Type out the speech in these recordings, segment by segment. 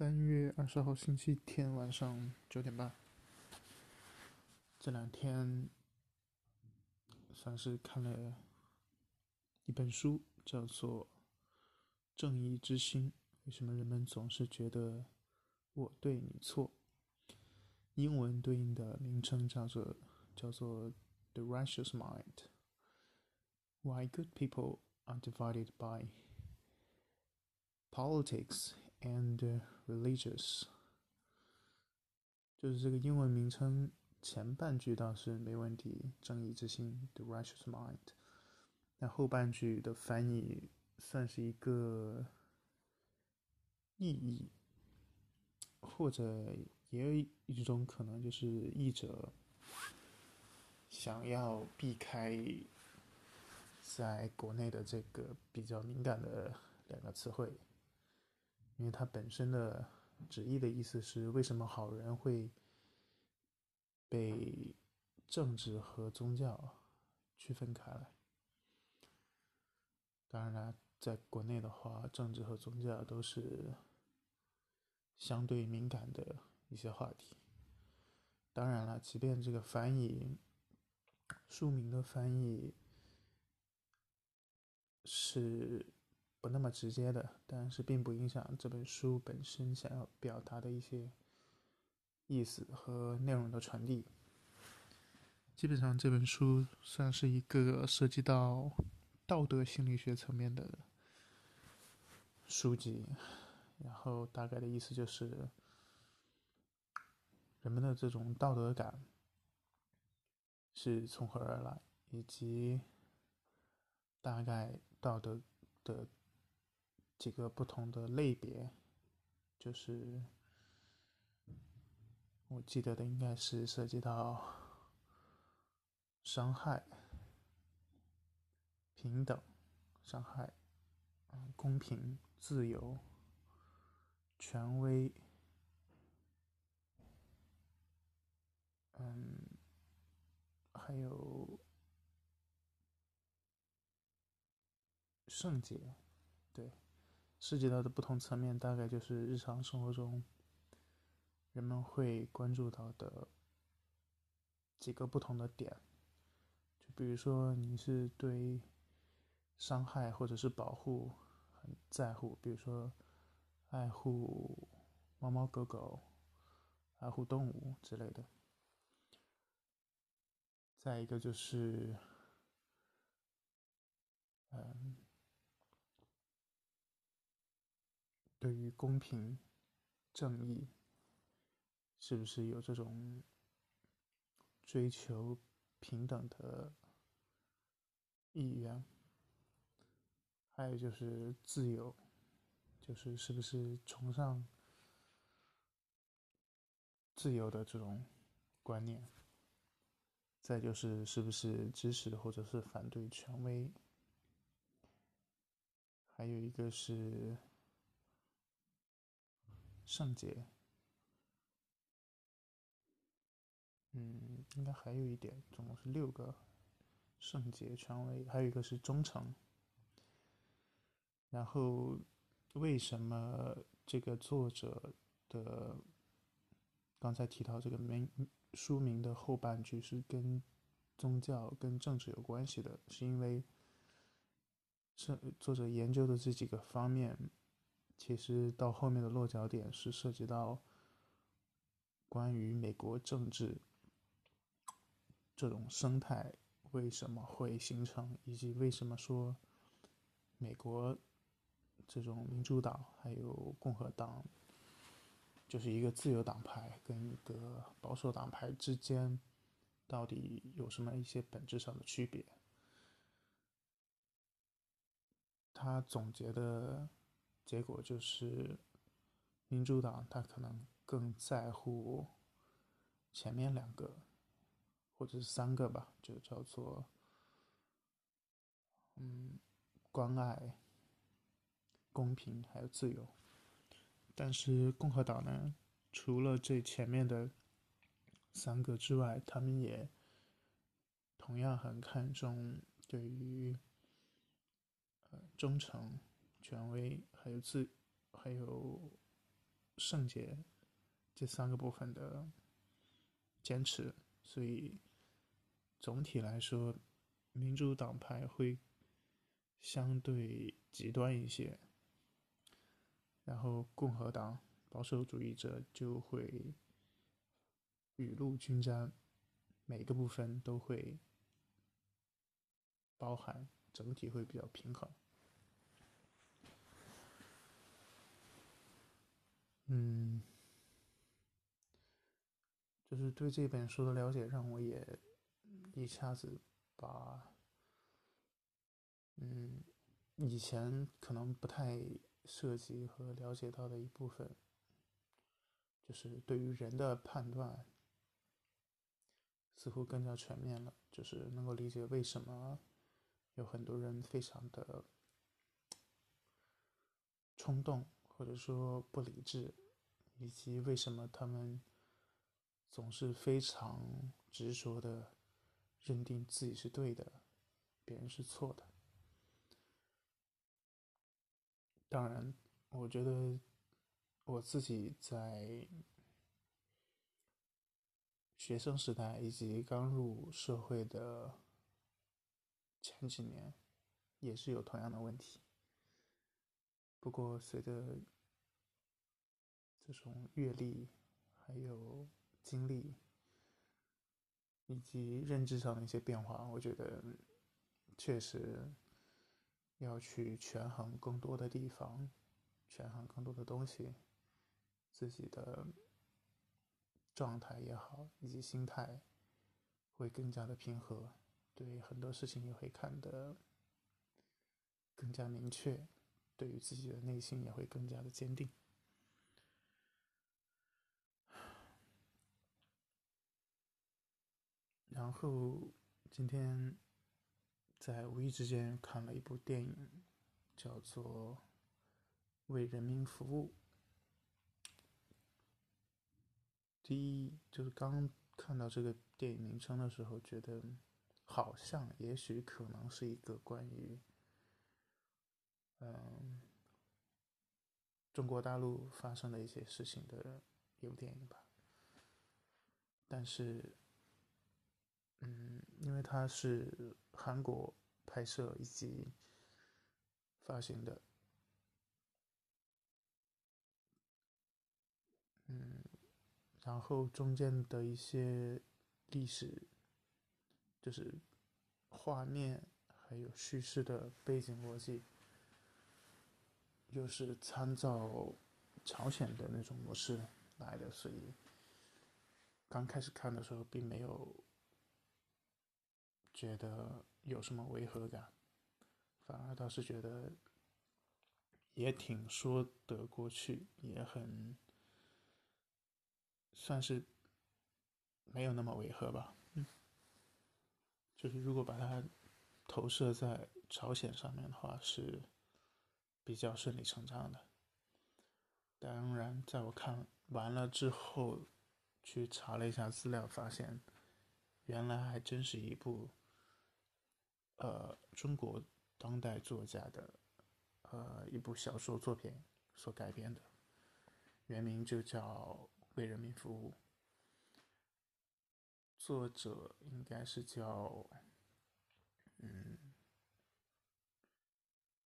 三月二十号星期天晚上九点半，这两天算是看了一本书，叫做《正义之心》。为什么人们总是觉得我对你错？英文对应的名称叫做叫做《The Righteous Mind》。Why good people are divided by politics and religious，就是这个英文名称前半句倒是没问题，正义之心 （The Righteous Mind），但后半句的翻译算是一个意义，或者也有一种可能，就是译者想要避开在国内的这个比较敏感的两个词汇。因为它本身的旨意的意思是，为什么好人会被政治和宗教区分开来？当然了，在国内的话，政治和宗教都是相对敏感的一些话题。当然了，即便这个翻译书名的翻译是。不那么直接的，但是并不影响这本书本身想要表达的一些意思和内容的传递。基本上这本书算是一个涉及到道德心理学层面的书籍，然后大概的意思就是人们的这种道德感是从何而来，以及大概道德的。几个不同的类别，就是我记得的应该是涉及到伤害、平等、伤害、公平、自由、权威，嗯，还有圣洁，对。涉及到的不同层面，大概就是日常生活中人们会关注到的几个不同的点。就比如说，你是对伤害或者是保护很在乎，比如说爱护猫猫狗狗、爱护动物之类的。再一个就是，嗯。对于公平、正义，是不是有这种追求平等的意愿？还有就是自由，就是是不是崇尚自由的这种观念？再就是是不是支持或者是反对权威？还有一个是。圣洁，嗯，应该还有一点，总共是六个圣洁权威，还有一个是忠诚。然后，为什么这个作者的刚才提到这个名书名的后半句是跟宗教、跟政治有关系的？是因为是作者研究的这几个方面。其实到后面的落脚点是涉及到关于美国政治这种生态为什么会形成，以及为什么说美国这种民主党还有共和党就是一个自由党派跟一个保守党派之间到底有什么一些本质上的区别？他总结的。结果就是，民主党他可能更在乎前面两个，或者是三个吧，就叫做，嗯，关爱、公平还有自由。但是共和党呢，除了这前面的三个之外，他们也同样很看重对于呃忠诚。权威，还有自，还有圣洁这三个部分的坚持，所以总体来说，民主党派会相对极端一些，然后共和党保守主义者就会雨露均沾，每个部分都会包含，整体会比较平衡。嗯，就是对这本书的了解，让我也一下子把，嗯，以前可能不太涉及和了解到的一部分，就是对于人的判断，似乎更加全面了，就是能够理解为什么有很多人非常的冲动。或者说不理智，以及为什么他们总是非常执着的认定自己是对的，别人是错的。当然，我觉得我自己在学生时代以及刚入社会的前几年，也是有同样的问题。不过，随着这种阅历、还有经历以及认知上的一些变化，我觉得确实要去权衡更多的地方，权衡更多的东西，自己的状态也好，以及心态会更加的平和，对很多事情也会看得更加明确。对于自己的内心也会更加的坚定。然后今天在无意之间看了一部电影，叫做《为人民服务》。第一就是刚看到这个电影名称的时候，觉得好像也许可能是一个关于。中国大陆发生的一些事情的一部电影吧。但是，嗯，因为它是韩国拍摄以及发行的，嗯，然后中间的一些历史，就是画面还有叙事的背景逻辑。又是参照朝鲜的那种模式来的，所以刚开始看的时候并没有觉得有什么违和感，反而倒是觉得也挺说得过去，也很算是没有那么违和吧。嗯，就是如果把它投射在朝鲜上面的话是。比较顺理成章的。当然，在我看完了之后，去查了一下资料，发现原来还真是一部呃中国当代作家的呃一部小说作品所改编的，原名就叫《为人民服务》，作者应该是叫嗯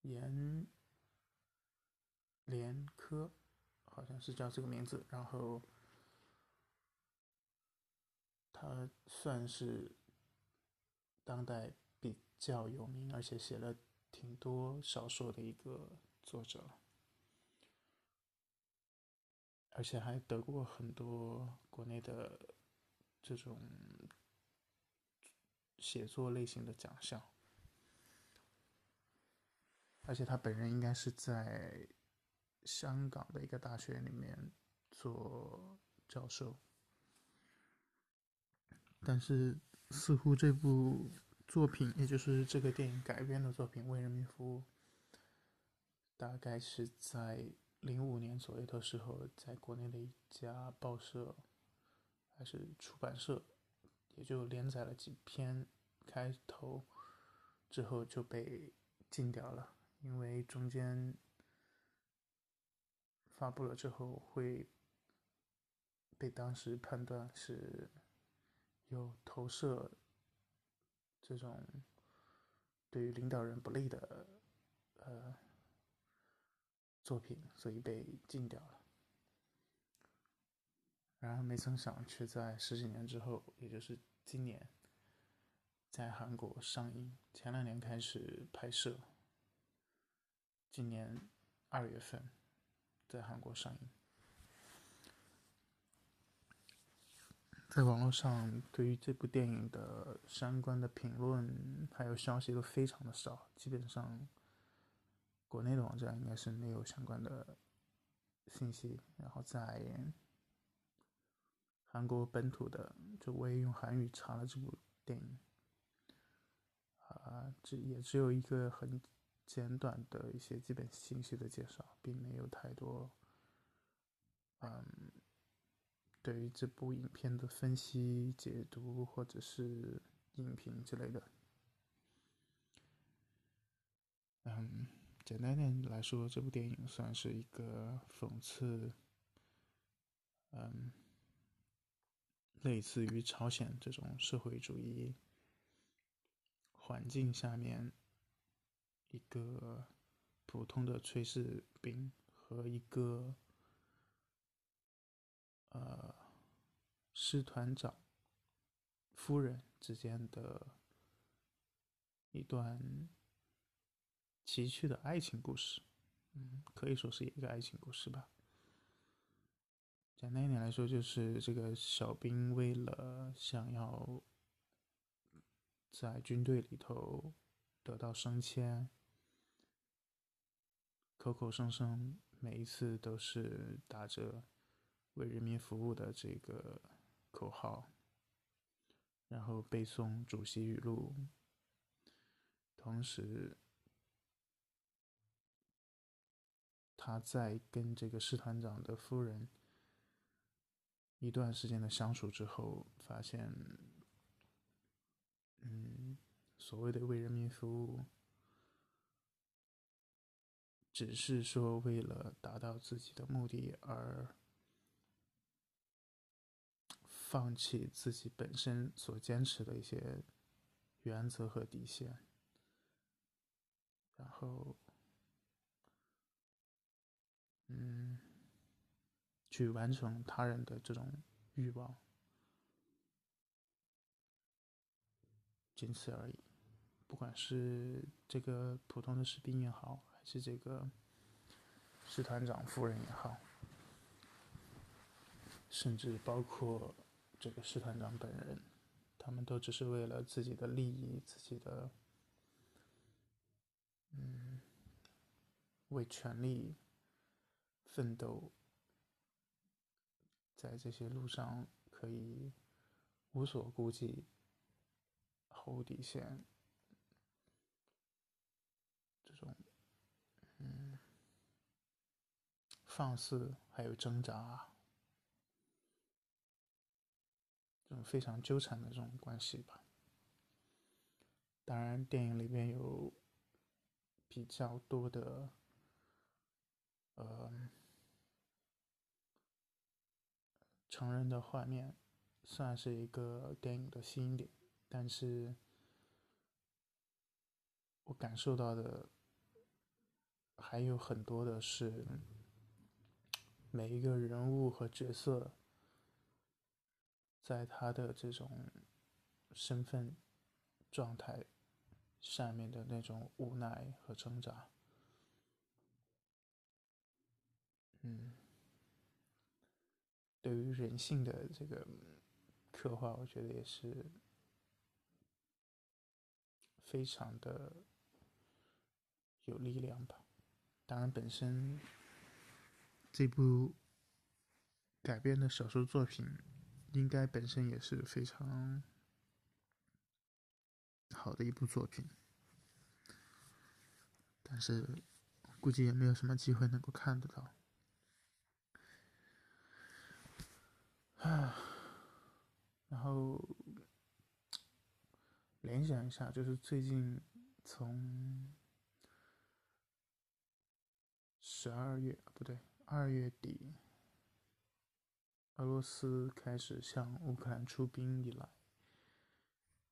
严。连科，好像是叫这个名字。然后，他算是当代比较有名，而且写了挺多小说的一个作者，而且还得过很多国内的这种写作类型的奖项。而且他本人应该是在。香港的一个大学里面做教授，但是似乎这部作品，也就是这个电影改编的作品《为人民服务》，大概是在零五年左右的时候，在国内的一家报社还是出版社，也就连载了几篇开头，之后就被禁掉了，因为中间。发布了之后会被当时判断是有投射这种对于领导人不利的呃作品，所以被禁掉了。然而没曾想，却在十几年之后，也就是今年，在韩国上映。前两年开始拍摄，今年二月份在韩国上映。在网络上，对于这部电影的相关的评论还有消息都非常的少，基本上国内的网站应该是没有相关的信息。然后在韩国本土的，就我也用韩语查了这部电影，啊，只也只有一个很简短的一些基本信息的介绍，并没有太多，嗯，对于这部影片的分析、解读或者是影评之类的。嗯，简单点来说，这部电影算是一个讽刺，嗯。类似于朝鲜这种社会主义环境下面，一个普通的炊事兵和一个呃师团长夫人之间的一段崎岖的爱情故事，嗯，可以说是一个爱情故事吧。简单一点来说，就是这个小兵为了想要在军队里头得到升迁，口口声声每一次都是打着为人民服务的这个口号，然后背诵主席语录，同时他在跟这个师团长的夫人。一段时间的相处之后，发现，嗯，所谓的为人民服务，只是说为了达到自己的目的而放弃自己本身所坚持的一些原则和底线，然后，嗯。去完成他人的这种欲望，仅此而已。不管是这个普通的士兵也好，是这个师团长夫人也好，甚至包括这个师团长本人，他们都只是为了自己的利益、自己的嗯为权力奋斗。在这些路上可以无所顾忌、毫无底线，这种嗯放肆还有挣扎，这种非常纠缠的这种关系吧。当然，电影里面有比较多的呃。成人的画面算是一个电影的吸引点，但是我感受到的还有很多的是每一个人物和角色在他的这种身份状态下面的那种无奈和挣扎，嗯。对于人性的这个刻画，我觉得也是非常的有力量吧。当然，本身这部改编的小说作品，应该本身也是非常好的一部作品，但是估计也没有什么机会能够看得到。啊，然后联想一下，就是最近从十二月不对，二月底，俄罗斯开始向乌克兰出兵以来，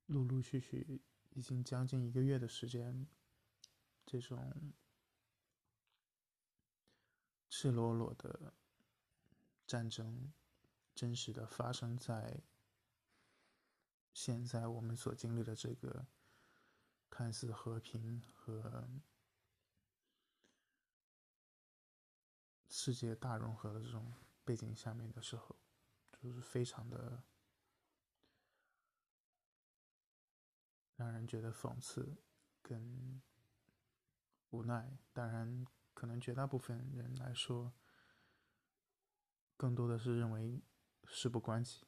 陆陆续续已经将近一个月的时间，这种赤裸裸的战争，真实的发生在现在我们所经历的这个看似和平和。世界大融合的这种背景下面的时候，就是非常的让人觉得讽刺跟无奈。当然，可能绝大部分人来说，更多的是认为事不关己。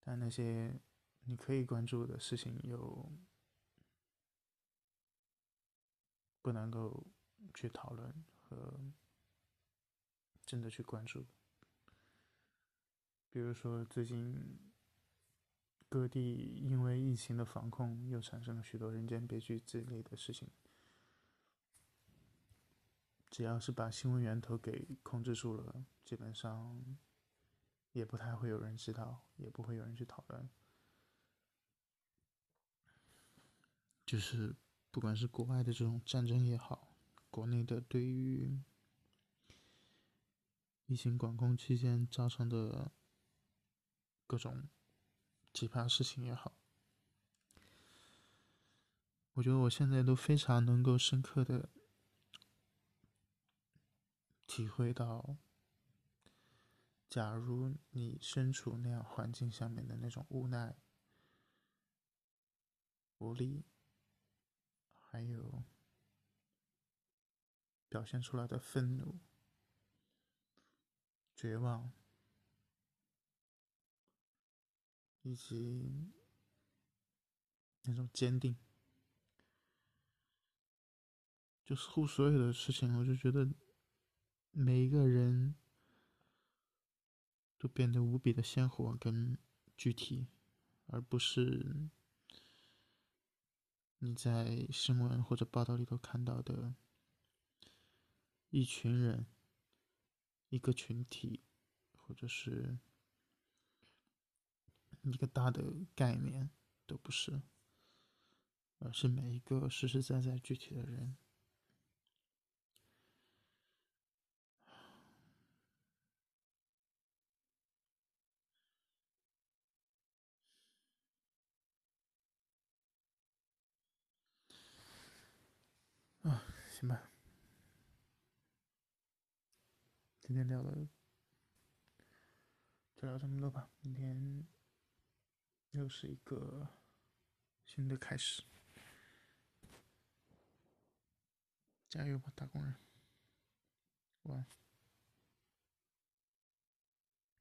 但那些你可以关注的事情，又不能够去讨论。和真的去关注，比如说最近各地因为疫情的防控，又产生了许多人间悲剧之类的事情。只要是把新闻源头给控制住了，基本上也不太会有人知道，也不会有人去讨论。就是不管是国外的这种战争也好。国内的对于疫情管控期间造成的各种奇葩事情也好，我觉得我现在都非常能够深刻的体会到，假如你身处那样环境下面的那种无奈、无力，还有。表现出来的愤怒、绝望，以及那种坚定，就似乎所有的事情，我就觉得每一个人都变得无比的鲜活跟具体，而不是你在新闻或者报道里头看到的。一群人，一个群体，或者是一个大的概念，都不是，而是每一个实实在在具体的人。啊，行吧。今天聊了，就聊这么多吧。明天又是一个新的开始，加油吧，打工人！晚安。